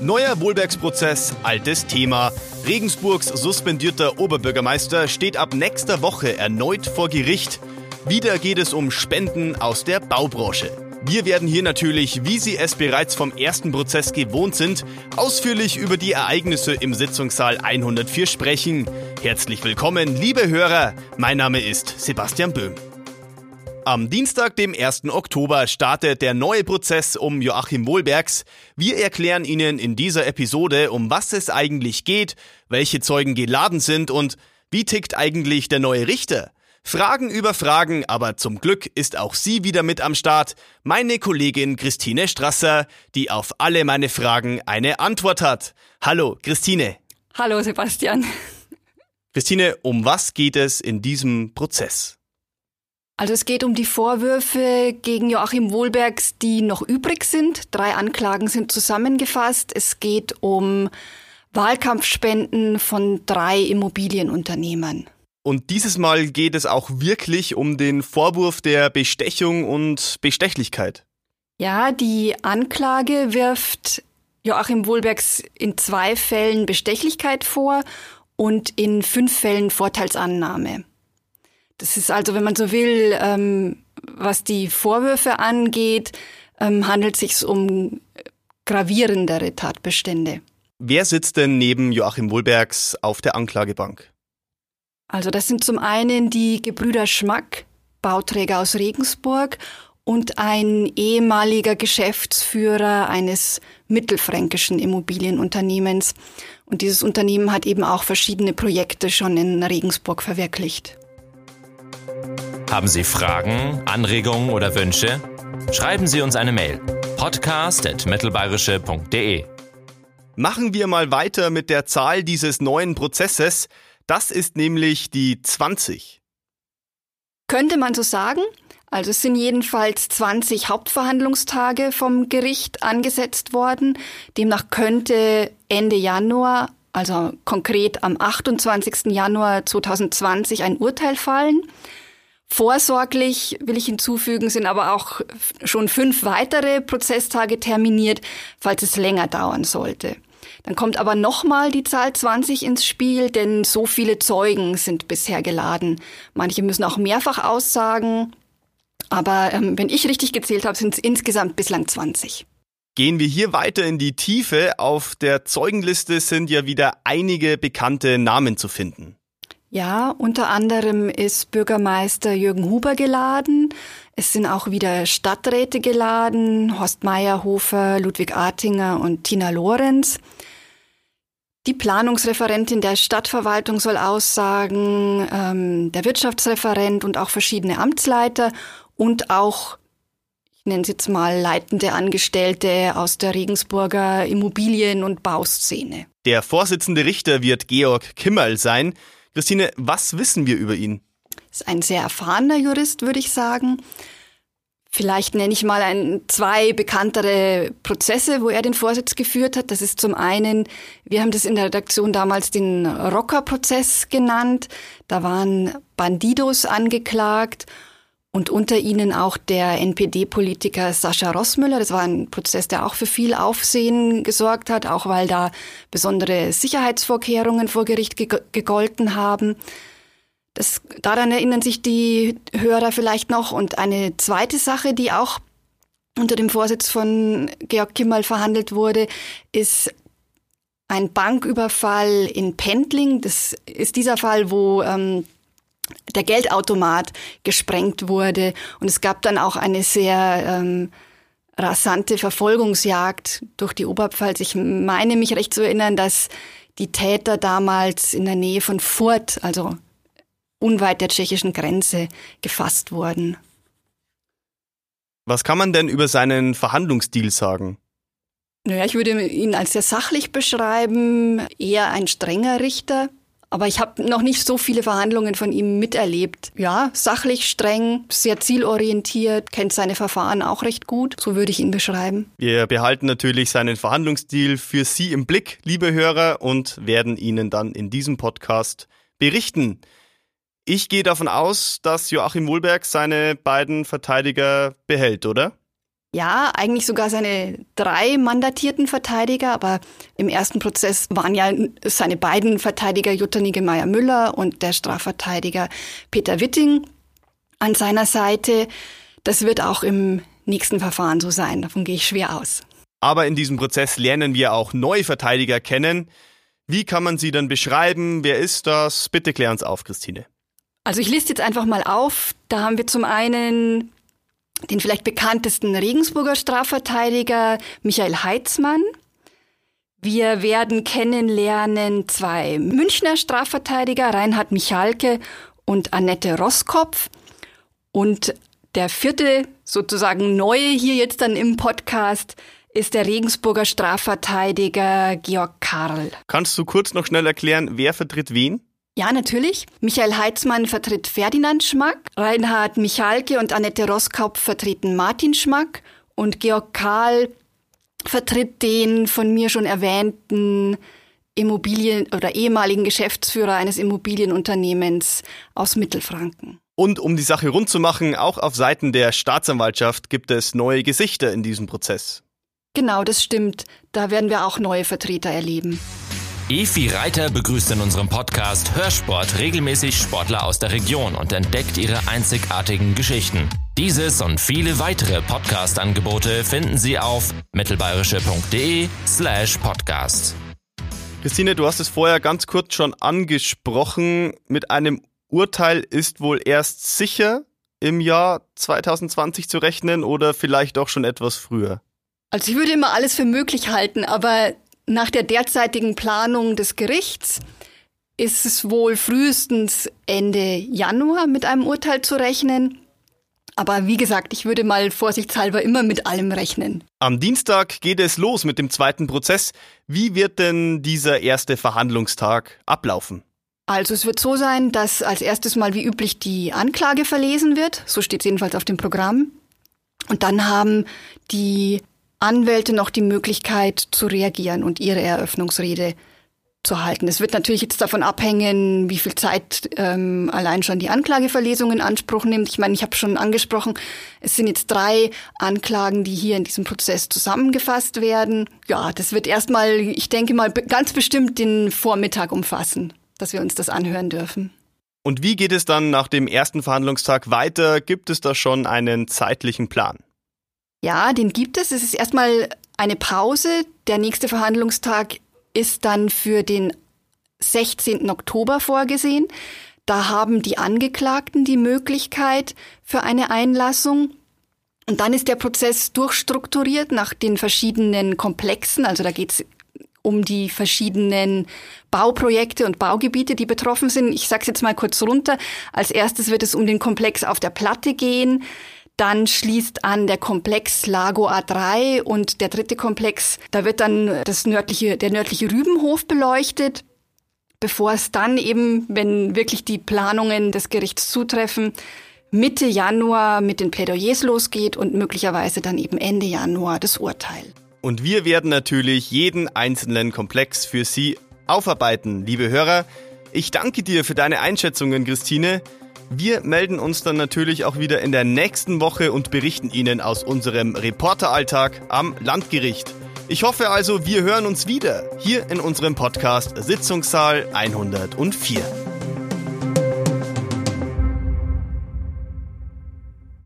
Neuer Wohlbergsprozess, altes Thema. Regensburgs suspendierter Oberbürgermeister steht ab nächster Woche erneut vor Gericht. Wieder geht es um Spenden aus der Baubranche. Wir werden hier natürlich, wie Sie es bereits vom ersten Prozess gewohnt sind, ausführlich über die Ereignisse im Sitzungssaal 104 sprechen. Herzlich willkommen, liebe Hörer. Mein Name ist Sebastian Böhm. Am Dienstag, dem 1. Oktober, startet der neue Prozess um Joachim Wohlbergs. Wir erklären Ihnen in dieser Episode, um was es eigentlich geht, welche Zeugen geladen sind und wie tickt eigentlich der neue Richter. Fragen über Fragen, aber zum Glück ist auch sie wieder mit am Start, meine Kollegin Christine Strasser, die auf alle meine Fragen eine Antwort hat. Hallo, Christine. Hallo, Sebastian. Christine, um was geht es in diesem Prozess? Also es geht um die Vorwürfe gegen Joachim Wohlbergs, die noch übrig sind. Drei Anklagen sind zusammengefasst. Es geht um Wahlkampfspenden von drei Immobilienunternehmern. Und dieses Mal geht es auch wirklich um den Vorwurf der Bestechung und Bestechlichkeit. Ja, die Anklage wirft Joachim Wohlbergs in zwei Fällen Bestechlichkeit vor und in fünf Fällen Vorteilsannahme. Das ist also, wenn man so will, ähm, was die Vorwürfe angeht, ähm, handelt es sich um gravierendere Tatbestände. Wer sitzt denn neben Joachim Wohlbergs auf der Anklagebank? Also das sind zum einen die Gebrüder Schmack, Bauträger aus Regensburg und ein ehemaliger Geschäftsführer eines mittelfränkischen Immobilienunternehmens. Und dieses Unternehmen hat eben auch verschiedene Projekte schon in Regensburg verwirklicht. Haben Sie Fragen, Anregungen oder Wünsche? Schreiben Sie uns eine Mail. podcast.mittelbayerische.de Machen wir mal weiter mit der Zahl dieses neuen Prozesses. Das ist nämlich die 20. Könnte man so sagen? Also es sind jedenfalls 20 Hauptverhandlungstage vom Gericht angesetzt worden. Demnach könnte Ende Januar, also konkret am 28. Januar 2020, ein Urteil fallen. Vorsorglich, will ich hinzufügen, sind aber auch schon fünf weitere Prozesstage terminiert, falls es länger dauern sollte. Dann kommt aber nochmal die Zahl 20 ins Spiel, denn so viele Zeugen sind bisher geladen. Manche müssen auch mehrfach aussagen, aber ähm, wenn ich richtig gezählt habe, sind es insgesamt bislang 20. Gehen wir hier weiter in die Tiefe. Auf der Zeugenliste sind ja wieder einige bekannte Namen zu finden. Ja, unter anderem ist Bürgermeister Jürgen Huber geladen. Es sind auch wieder Stadträte geladen, Horst Meyerhofer, Ludwig Artinger und Tina Lorenz. Die Planungsreferentin der Stadtverwaltung soll aussagen, ähm, der Wirtschaftsreferent und auch verschiedene Amtsleiter und auch, ich nenne es jetzt mal, leitende Angestellte aus der Regensburger Immobilien- und Bauszene. Der Vorsitzende Richter wird Georg Kimmerl sein. Christine, was wissen wir über ihn? Ist ein sehr erfahrener Jurist, würde ich sagen. Vielleicht nenne ich mal ein, zwei bekanntere Prozesse, wo er den Vorsitz geführt hat. Das ist zum einen, wir haben das in der Redaktion damals den Rocker-Prozess genannt. Da waren Bandidos angeklagt und unter ihnen auch der NPD-Politiker Sascha Rossmüller. Das war ein Prozess, der auch für viel Aufsehen gesorgt hat, auch weil da besondere Sicherheitsvorkehrungen vor Gericht gegolten haben. Das, daran erinnern sich die Hörer vielleicht noch. Und eine zweite Sache, die auch unter dem Vorsitz von Georg Kimmel verhandelt wurde, ist ein Banküberfall in Pendling. Das ist dieser Fall, wo ähm, der Geldautomat gesprengt wurde. Und es gab dann auch eine sehr ähm, rasante Verfolgungsjagd durch die Oberpfalz. Ich meine mich recht zu erinnern, dass die Täter damals in der Nähe von Furt, also unweit der tschechischen Grenze, gefasst wurden. Was kann man denn über seinen Verhandlungsstil sagen? Naja, ich würde ihn als sehr sachlich beschreiben, eher ein strenger Richter, aber ich habe noch nicht so viele Verhandlungen von ihm miterlebt. Ja, sachlich, streng, sehr zielorientiert, kennt seine Verfahren auch recht gut. So würde ich ihn beschreiben. Wir behalten natürlich seinen Verhandlungsstil für Sie im Blick, liebe Hörer, und werden Ihnen dann in diesem Podcast berichten. Ich gehe davon aus, dass Joachim Wohlberg seine beiden Verteidiger behält, oder? Ja, eigentlich sogar seine drei mandatierten Verteidiger, aber im ersten Prozess waren ja seine beiden Verteidiger Jutta Niggemeier-Müller und der Strafverteidiger Peter Witting an seiner Seite. Das wird auch im nächsten Verfahren so sein, davon gehe ich schwer aus. Aber in diesem Prozess lernen wir auch neue Verteidiger kennen. Wie kann man sie dann beschreiben? Wer ist das? Bitte klär uns auf, Christine. Also ich liste jetzt einfach mal auf. Da haben wir zum einen den vielleicht bekanntesten Regensburger Strafverteidiger Michael Heitzmann. Wir werden kennenlernen zwei Münchner Strafverteidiger, Reinhard Michalke und Annette Roskopf. Und der vierte, sozusagen neue hier jetzt dann im Podcast, ist der Regensburger Strafverteidiger Georg Karl. Kannst du kurz noch schnell erklären, wer vertritt wen? Ja, natürlich. Michael Heitzmann vertritt Ferdinand Schmack, Reinhard Michalke und Annette Roskaup vertreten Martin Schmack und Georg Karl vertritt den von mir schon erwähnten Immobilien- oder ehemaligen Geschäftsführer eines Immobilienunternehmens aus Mittelfranken. Und um die Sache rund zu machen, auch auf Seiten der Staatsanwaltschaft gibt es neue Gesichter in diesem Prozess. Genau, das stimmt. Da werden wir auch neue Vertreter erleben. Efi Reiter begrüßt in unserem Podcast Hörsport regelmäßig Sportler aus der Region und entdeckt ihre einzigartigen Geschichten. Dieses und viele weitere Podcast-Angebote finden Sie auf mittelbayerische.de slash podcast. Christine, du hast es vorher ganz kurz schon angesprochen. Mit einem Urteil ist wohl erst sicher im Jahr 2020 zu rechnen oder vielleicht auch schon etwas früher? Also ich würde immer alles für möglich halten, aber nach der derzeitigen Planung des Gerichts ist es wohl frühestens Ende Januar mit einem Urteil zu rechnen. Aber wie gesagt, ich würde mal vorsichtshalber immer mit allem rechnen. Am Dienstag geht es los mit dem zweiten Prozess. Wie wird denn dieser erste Verhandlungstag ablaufen? Also es wird so sein, dass als erstes mal wie üblich die Anklage verlesen wird. So steht es jedenfalls auf dem Programm. Und dann haben die Anwälte noch die Möglichkeit zu reagieren und ihre Eröffnungsrede zu halten. Es wird natürlich jetzt davon abhängen, wie viel Zeit ähm, allein schon die Anklageverlesung in Anspruch nimmt. Ich meine, ich habe schon angesprochen, es sind jetzt drei Anklagen, die hier in diesem Prozess zusammengefasst werden. Ja, das wird erstmal, ich denke mal, ganz bestimmt den Vormittag umfassen, dass wir uns das anhören dürfen. Und wie geht es dann nach dem ersten Verhandlungstag weiter? Gibt es da schon einen zeitlichen Plan? Ja, den gibt es. Es ist erstmal eine Pause. Der nächste Verhandlungstag ist dann für den 16. Oktober vorgesehen. Da haben die Angeklagten die Möglichkeit für eine Einlassung. Und dann ist der Prozess durchstrukturiert nach den verschiedenen Komplexen. Also da geht es um die verschiedenen Bauprojekte und Baugebiete, die betroffen sind. Ich sage es jetzt mal kurz runter. Als erstes wird es um den Komplex auf der Platte gehen. Dann schließt an der Komplex Lago A3 und der dritte Komplex, da wird dann das nördliche, der nördliche Rübenhof beleuchtet, bevor es dann eben, wenn wirklich die Planungen des Gerichts zutreffen, Mitte Januar mit den Plädoyers losgeht und möglicherweise dann eben Ende Januar das Urteil. Und wir werden natürlich jeden einzelnen Komplex für Sie aufarbeiten, liebe Hörer. Ich danke dir für deine Einschätzungen, Christine. Wir melden uns dann natürlich auch wieder in der nächsten Woche und berichten Ihnen aus unserem Reporteralltag am Landgericht. Ich hoffe also, wir hören uns wieder hier in unserem Podcast Sitzungssaal 104.